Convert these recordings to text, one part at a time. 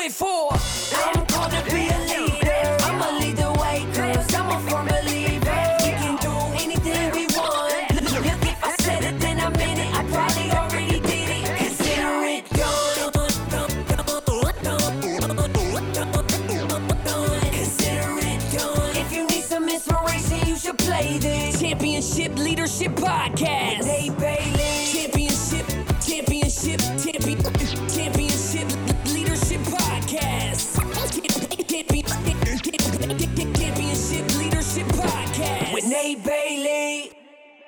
it for. I'm called to be a leader. I'ma lead the way, cause I'm a firm believer. We can do anything we want. Look, if I said it, then I meant it. I probably already did it. Consider it done. Consider it done. If you need some inspiration, you should play this. Championship Leadership Podcast. With Nate Bailey.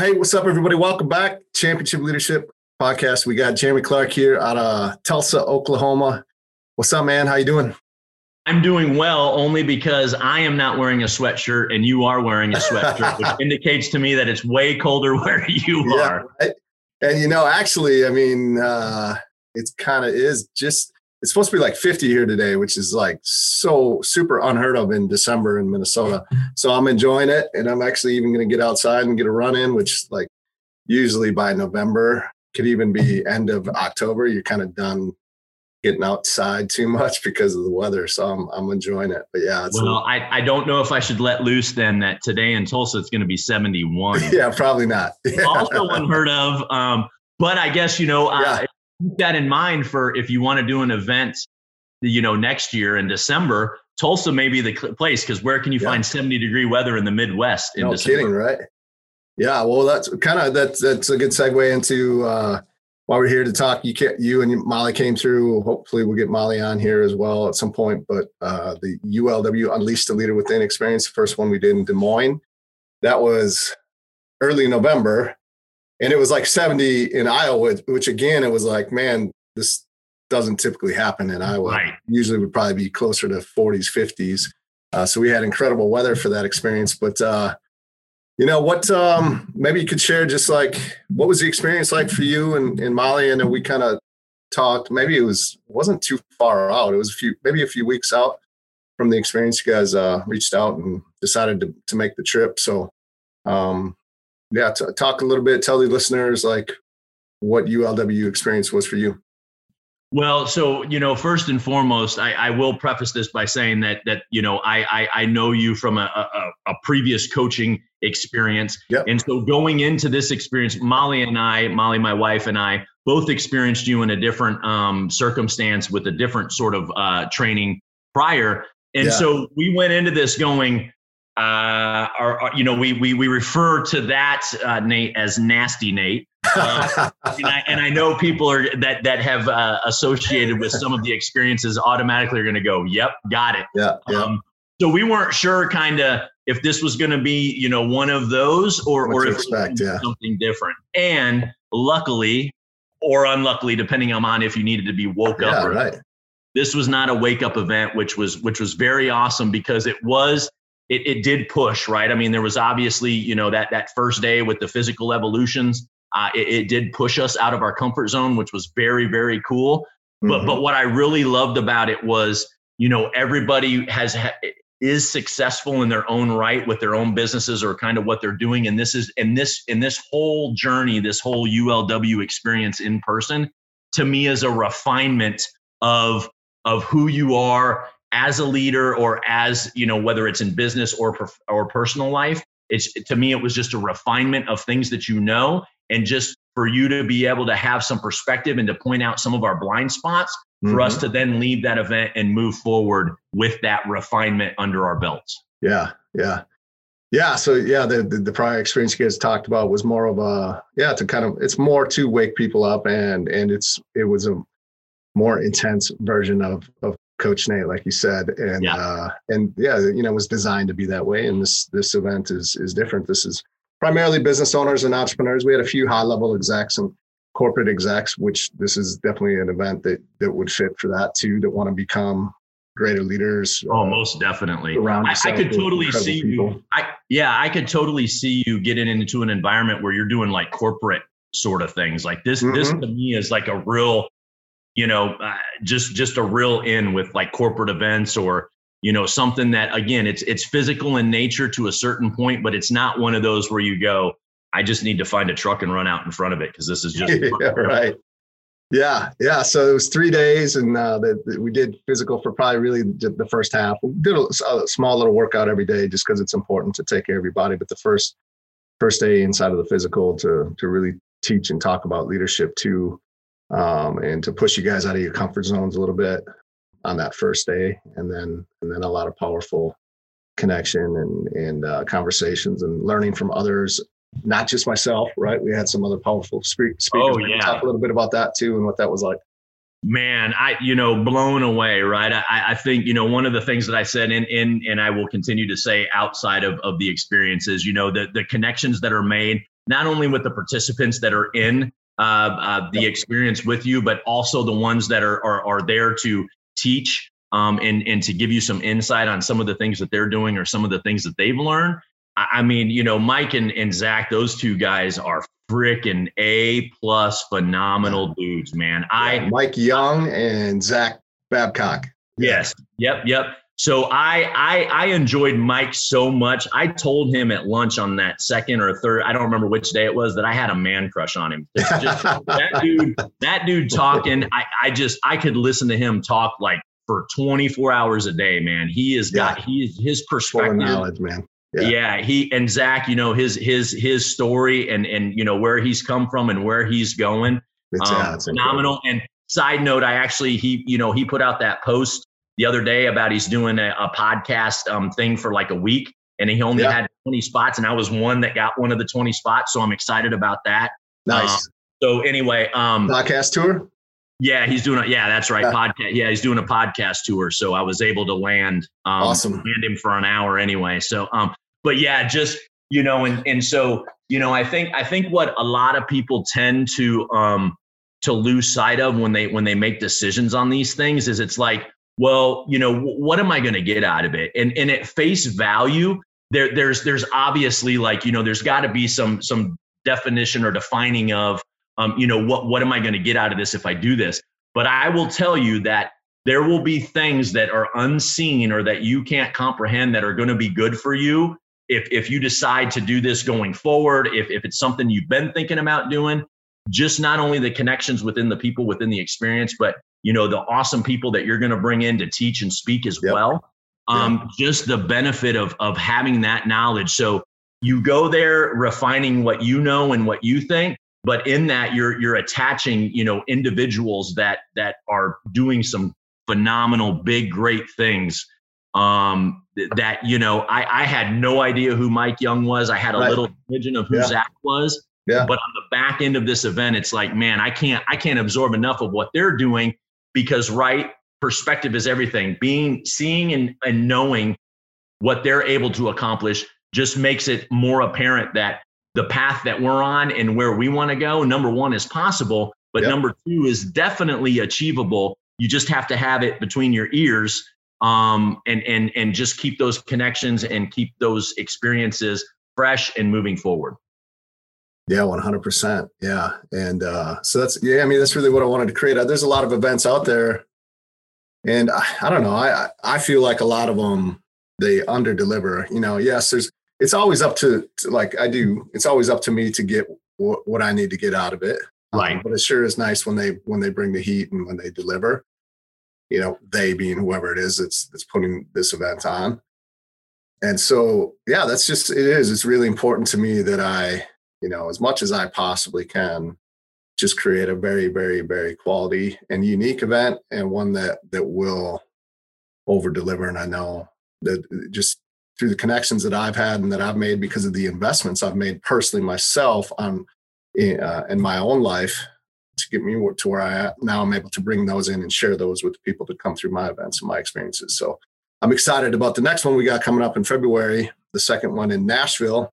Hey, what's up, everybody? Welcome back. Championship Leadership Podcast. We got Jeremy Clark here out of Tulsa, Oklahoma. What's up, man? How you doing? I'm doing well only because I am not wearing a sweatshirt and you are wearing a sweatshirt, which indicates to me that it's way colder where you are. right. And you know, actually, I mean, uh, it's kind of is just. It's supposed to be like 50 here today, which is like so super unheard of in December in Minnesota. So I'm enjoying it, and I'm actually even going to get outside and get a run in, which like usually by November could even be end of October. You're kind of done getting outside too much because of the weather. So I'm I'm enjoying it. But yeah, it's Well, I, I don't know if I should let loose then that today in Tulsa it's going to be 71. yeah, probably not. Yeah. also unheard of. Um, but I guess, you know, uh, Yeah. Keep that in mind for if you want to do an event, you know, next year in December, Tulsa may be the place because where can you Yeah. find 70 degree weather in the Midwest in no December? kidding, right? Yeah, well, that's kind of that's that's a good segue into uh, why we're here to talk. You can you and Molly came through. Hopefully, we'll get Molly on here as well at some point. But uh, the ULW Unleashed the Leader Within experience, the first one we did in Des Moines, that was early November, and it was like 70 in Iowa, which again, it was like, man, this doesn't typically happen in Iowa. Right. Usually would probably be closer to 40s, 50s. Uh, so we had incredible weather for that experience. But uh, you know what? Um, maybe you could share just like what was the experience like for you and, and Molly? And then we kind of talked. Maybe it was wasn't too far out. It was a few, maybe a few weeks out from the experience. You guys uh, reached out and decided to to make the trip. So um, yeah, t- talk a little bit. Tell the listeners like what ULW experience was for you. Well, so you know, first and foremost, I, I will preface this by saying that that you know I I, I know you from a, a, a previous coaching experience, Yep. and so going into this experience, Molly and I, Molly, my wife, and I both experienced you in a different um, circumstance with a different sort of uh, training prior, and Yeah. so we went into this going. Uh, our, our- you know, we we we refer to that uh, Nate as nasty Nate Uh, and I, and I know people are that that have uh, associated with some of the experiences automatically are going to go, "Yep, got it." yeah, yeah. Um, so we weren't sure, kind of, if this was going to be, you know, one of those, or What or if it was expect, yeah. something different. And luckily, or unluckily, depending on if you needed to be woke yeah, up, or right. this was not a wake up event which was which was very awesome because it was it, it did push right? I mean there was obviously you know that that first day with the physical evolutions uh, it, it did push us out of our comfort zone which was very very cool. But Mhm. but what i really loved about it was you know everybody has ha- is successful in their own right with their own businesses or kind of what they're doing. And this is in this in this whole journey this whole ulw experience in person to me is a refinement of of who you are as a leader or as you know whether it's in business or or personal life it's to me it was just a refinement of things that you know and just for you to be able to have some perspective and to point out some of our blind spots for us Mhm. to then leave that event and move forward with that refinement under our belts Yeah, yeah. Yeah. So yeah, the, the, the prior experience you guys talked about was more of a yeah to kind of it's more to wake people up and and it's it was a more intense version of of Coach Nate, like you said, and yeah. Uh, and yeah, you know, it was designed to be that way. And this this event is is different. This is primarily business owners and entrepreneurs. We had a few high level execs and corporate execs, which this is definitely an event that that would fit for that too. That want to become greater leaders. Oh, uh, most definitely. Around I, I could totally see people. you. I yeah, I could totally see you getting into an environment where you're doing like corporate sort of things. Like this, mm-hmm. this to me is like a real you know, uh, just just a real in with like corporate events or you know something that again it's it's physical in nature to a certain point, but it's not one of those where you go, I just need to find a truck and run out in front of it because this is just yeah, right. Yeah, yeah. So it was three days, and uh, that we did physical for probably really the first half. We did a, a small little workout every day just because it's important to take care of your body. But the first first day inside of the physical to to really teach and talk about leadership too um, and to push you guys out of your comfort zones a little bit on that first day, and then and then a lot of powerful connection and and uh, conversations and learning from others, not just myself. Right, we had some other powerful speakers. Oh yeah, talk a little bit about that too and what that was like. Man, I you know blown away, right? I, I think you know one of the things that I said in in and I will continue to say outside of of the experiences, you know, the the connections that are made not only with the participants that are in uh, uh, the experience with you, but also the ones that are are, are there to teach um, and and to give you some insight on some of the things that they're doing or some of the things that they've learned. I, I mean, you know, Mike and, and Zach, those two guys are freaking A plus phenomenal dudes, man. I Mike Young and Zach Babcock. Yes. Yep. Yep. So I, I I enjoyed Mike so much. I told him at lunch on that second or third, I don't remember which day it was, that I had a man crush on him. Just, that dude, that dude talking, I, I just I could listen to him talk like for 24 hours a day, man. He has got he his perspective. knowledge, man. Yeah. yeah. he and Zach, you know his his his story and and you know where he's come from and where he's going. It's, um, yeah, phenomenal. Incredible. And side note, I actually he you know he put out that post the other day about he's doing a, a podcast um, thing for like a week and he only yeah. had 20 spots and I was one that got one of the 20 spots. So I'm excited about that. Nice. Um, so anyway, um, podcast tour. Yeah, he's doing a, yeah, that's right. Yeah. Podcast. Yeah, he's doing a podcast tour. So I was able to land, um, awesome. land him for an hour anyway. So, um, but yeah, just, you know, and, and so, you know, I think, I think what a lot of people tend to, um, to lose sight of when they, when they make decisions on these things is it's like, well, you know, what am I going to get out of it? And and at face value, there there's there's obviously like you know there's got to be some some definition or defining of um, you know what what am I going to get out of this if I do this? But I will tell you that there will be things that are unseen or that you can't comprehend that are going to be good for you if if you decide to do this going forward. If if it's something you've been thinking about doing, just not only the connections within the people within the experience, but you know the awesome people that you're going to bring in to teach and speak as yep. well um, yep. just the benefit of of having that knowledge so you go there refining what you know and what you think but in that you're you're attaching you know individuals that that are doing some phenomenal big great things um that you know i i had no idea who mike young was i had a right. little vision of who yeah. zach was yeah. But on the back end of this event, it's like, man, I can't I can't absorb enough of what they're doing because right perspective is everything. Being seeing and, and knowing what they're able to accomplish just makes it more apparent that the path that we're on and where we want to go, number one, is possible, but yep. number two is definitely achievable. You just have to have it between your ears um, and and and just keep those connections and keep those experiences fresh and moving forward. Yeah, 100%. Yeah. And uh, so that's, yeah, I mean, that's really what I wanted to create. Uh, there's a lot of events out there. And I, I don't know, I, I feel like a lot of them, they under deliver. You know, yes, there's, it's always up to, to, like I do, it's always up to me to get what, what I need to get out of it. Right. Um, but it sure is nice when they, when they bring the heat and when they deliver, you know, they being whoever it is that's, that's putting this event on. And so, yeah, that's just, it is, it's really important to me that I, you know, as much as I possibly can, just create a very, very, very quality and unique event and one that that will over deliver. And I know that just through the connections that I've had and that I've made because of the investments I've made personally myself on uh, in my own life to get me to where I am now I'm able to bring those in and share those with the people that come through my events and my experiences. So I'm excited about the next one we got coming up in February, the second one in Nashville.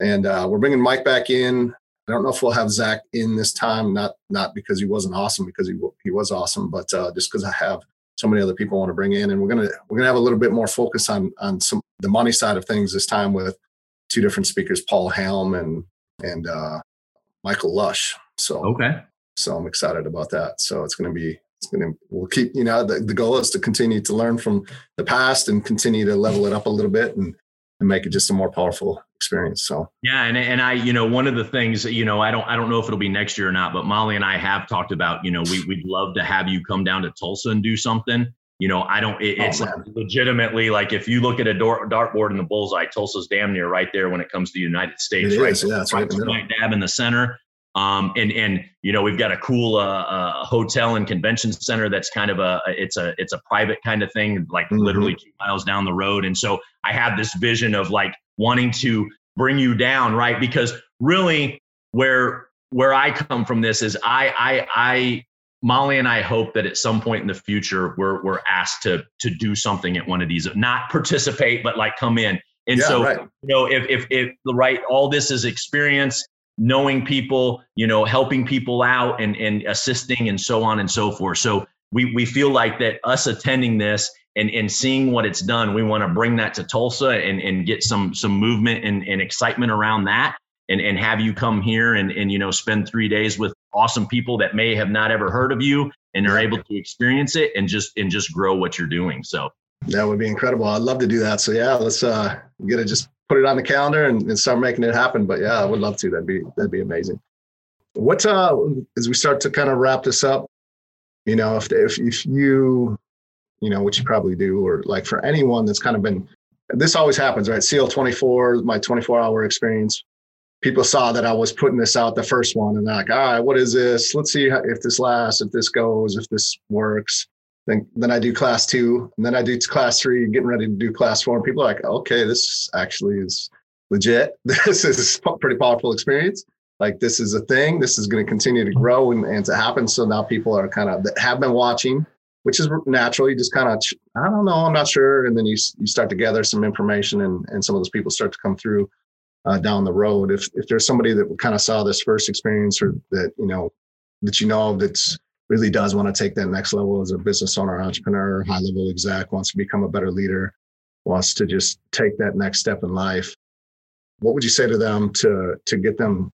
And uh, we're bringing Mike back in. I don't know if we'll have Zach in this time, not not because he wasn't awesome, because he he was awesome, but uh, just because I have so many other people I want to bring in, and we're gonna we're gonna have a little bit more focus on on some the money side of things this time with two different speakers, Paul Helm and and uh, Michael Lush. So okay, so I'm excited about that. So it's gonna be it's gonna we'll keep you know the, the goal is to continue to learn from the past and continue to level it up a little bit and and make it just a more powerful experience. So yeah, and and I, you know, one of the things, you know, I don't I don't know if it'll be next year or not, but Molly and I have talked about, you know, we we'd love to have you come down to Tulsa and do something. You know, I don't. It, oh, it's legitimately like if you look at a door, dartboard in the bullseye, Tulsa's damn near right there when it comes to the United States. It right, is, yeah, it's right, right dab in the center. Um, and and you know we've got a cool uh, uh, hotel and convention center that's kind of a it's a it's a private kind of thing, like mm-hmm. literally two miles down the road. And so I have this vision of like wanting to bring you down, right? Because really, where where I come from this is I I I Molly and I hope that at some point in the future we're we're asked to to do something at one of these, not participate, but like come in. And yeah, so right. you know, if if if the right all this is experience, knowing people, you know, helping people out and and assisting and so on and so forth. So we we feel like that us attending this and, and seeing what it's done, we want to bring that to Tulsa and, and get some some movement and, and excitement around that and, and have you come here and, and you know spend three days with awesome people that may have not ever heard of you and are able to experience it and just and just grow what you're doing. So that would be incredible. I'd love to do that. So yeah, let's uh get it just put it on the calendar and, and start making it happen. But yeah, I would love to. That'd be that'd be amazing. What uh as we start to kind of wrap this up, you know, if if if you you know, which you probably do, or like for anyone that's kind of been, this always happens, right? CL twenty four, my 24 hour experience. People saw that I was putting this out the first one and they're like, all right, what is this? Let's see if this lasts, if this goes, if this works. Then, then I do class two, and then I do class three, getting ready to do class four. And people are like, okay, this actually is legit. This is a pretty powerful experience. Like this is a thing. This is going to continue to grow and, and to happen. So now people are kind of that have been watching which is natural. You just kind of, I don't know, I'm not sure. And then you, you start to gather some information and, and some of those people start to come through uh, down the road. If, if there's somebody that kind of saw this first experience or that, you know, that you know that's really does want to take that next level as a business owner, entrepreneur, high level exec, wants to become a better leader, wants to just take that next step in life, what would you say to them to to get them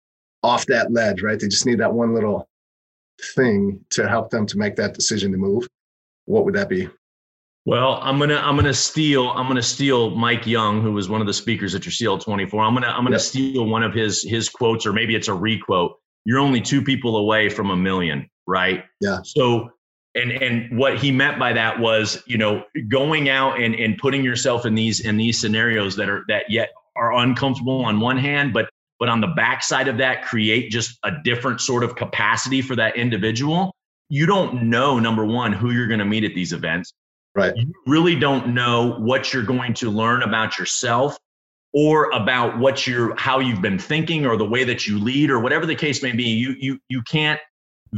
off that ledge, right? They just need that one little thing to help them to make that decision to move what would that be? Well, I'm gonna I'm gonna steal I'm gonna steal Mike Young, who was one of the speakers at your CL 24. I'm gonna I'm gonna yep. steal one of his his quotes, or maybe it's a requote. You're only two people away from a million, right? Yeah. So and and what he meant by that was, you know, going out and and putting yourself in these in these scenarios that are that yet are uncomfortable on one hand, but but on the backside of that, create just a different sort of capacity for that individual you don't know number one who you're going to meet at these events right you really don't know what you're going to learn about yourself or about what you're how you've been thinking or the way that you lead or whatever the case may be you you you can't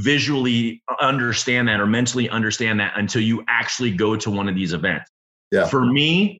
visually understand that or mentally understand that until you actually go to one of these events yeah for me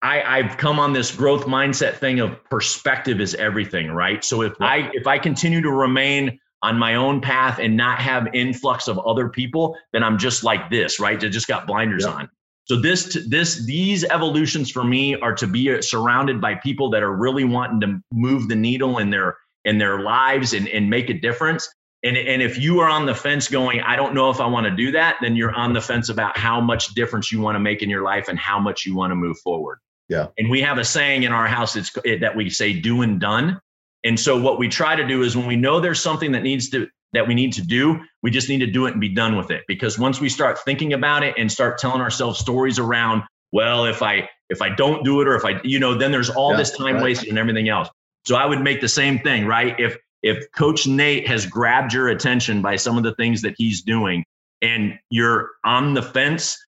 I, I've come on this growth mindset thing of perspective is everything, right? So if I if I continue to remain on my own path and not have influx of other people, then I'm just like this, right? I just got blinders yep. on. So this this these evolutions for me are to be uh, surrounded by people that are really wanting to move the needle in their in their lives and, and make a difference. And, and if you are on the fence going, I don't know if I want to do that, then you're on the fence about how much difference you want to make in your life and how much you want to move forward. Yeah. And we have a saying in our house it's, it, that we say do and done. And so what we try to do is when we know there's something that needs to that we need to do, we just need to do it and be done with it. Because once we start thinking about it and start telling ourselves stories around, well, if I if I don't do it or if I you know, then there's all yeah, this time right. wasted and everything else. So I would make the same thing, right? If if coach Nate has grabbed your attention by some of the things that he's doing and you're on the fence,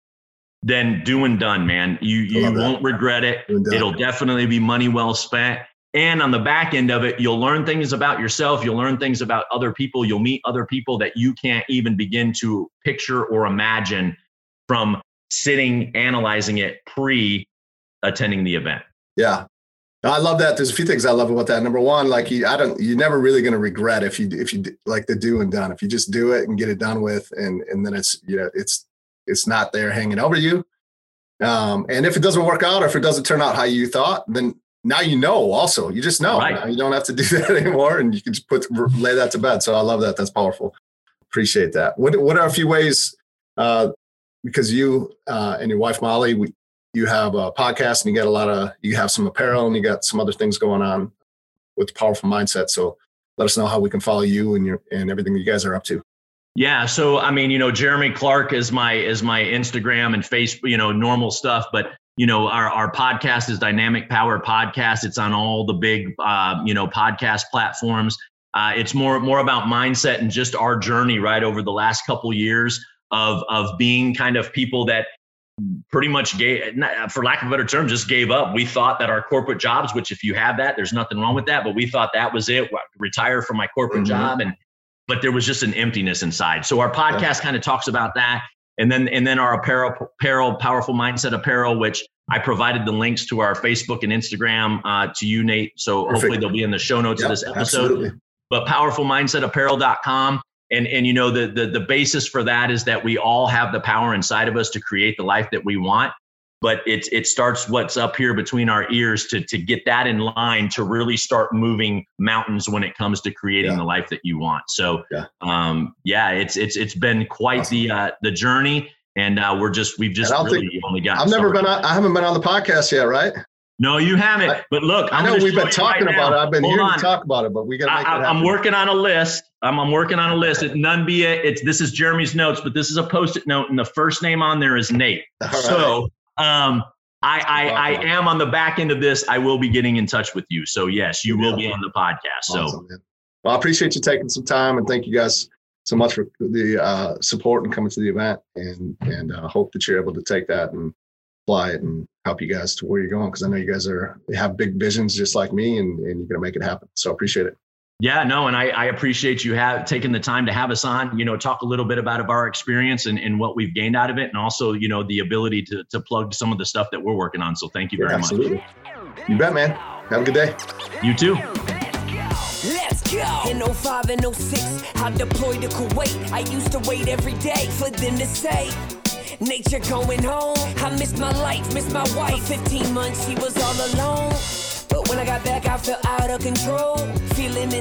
then do and done, man. You you won't regret it. It'll definitely be money well spent. And on the back end of it, you'll learn things about yourself. You'll learn things about other people. You'll meet other people that you can't even begin to picture or imagine from sitting analyzing it pre attending the event. Yeah. I love that. There's a few things I love about that. Number one, like you, I don't, you're never really going to regret if you, if you like the do and done, if you just do it and get it done with, and, and then it's, you know, it's, it's not there hanging over you. Um, and if it doesn't work out or if it doesn't turn out how you thought, then now you know also you just know right. you don't have to do that anymore and you can just put lay that to bed so i love that that's powerful appreciate that what, what are a few ways uh, because you uh, and your wife molly we, you have a podcast and you got a lot of you have some apparel and you got some other things going on with powerful mindset. So let us know how we can follow you and your and everything you guys are up to. Yeah so i mean you know jeremy clark is my is my instagram and facebook you know normal stuff but you know our, our podcast is dynamic power podcast. It's on all the big uh, you know podcast platforms. Uh, it's more more about mindset and just our journey right over the last couple years of of being kind of people that pretty much gave for lack of a better term just gave up we thought that our corporate jobs which if you have that there's nothing wrong with that but we thought that was it retire from my corporate mm-hmm. job and but there was just an emptiness inside so our podcast yeah. kind of talks about that and then and then our apparel apparel powerful mindset apparel which i provided the links to our facebook and instagram uh, to you nate so Perfect. hopefully they'll be in the show notes yep, of this episode absolutely. but powerfulmindsetapparel.com and and you know the, the the basis for that is that we all have the power inside of us to create the life that we want but it it starts what's up here between our ears to to get that in line to really start moving mountains when it comes to creating yeah. the life that you want. So yeah, um, yeah it's it's it's been quite awesome. the uh, the journey, and uh, we're just we've just really think, only got. I've never been on, I haven't been on the podcast yet, right? No, you haven't. But look, I'm i know we've been talking right about now. it. I've been Hold hearing on. talk about it, but we got to make I, it happen. I'm working on a list. I'm, I'm working on a list. It none be it. It's this is Jeremy's notes, but this is a post-it note, and the first name on there is Nate. So um, I, I, I am on the back end of this. I will be getting in touch with you. So yes, you will be on the podcast. So awesome, well, I appreciate you taking some time and thank you guys so much for the uh, support and coming to the event and and uh, hope that you're able to take that and apply it and help you guys to where you're going because I know you guys are have big visions just like me and, and you're gonna make it happen. So I appreciate it. Yeah, no, and I, I appreciate you have taking the time to have us on, you know, talk a little bit about of our experience and, and what we've gained out of it and also, you know, the ability to, to plug some of the stuff that we're working on. So thank you very yeah, absolutely. much. You bet, man. Have a good day. You too. In 05 and 06, I deployed to Kuwait. I used to wait every day for them to say, Nature going home. I missed my life, missed my wife. 15 months, she was all alone. But when I got back, I felt out of control. Feeling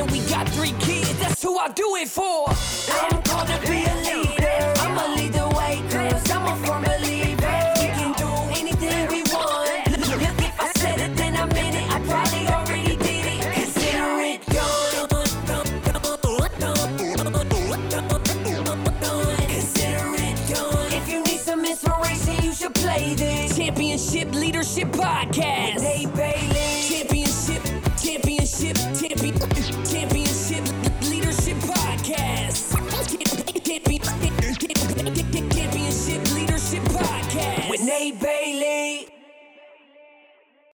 And we got three kids, that's who I do it for. I'm to be a leader.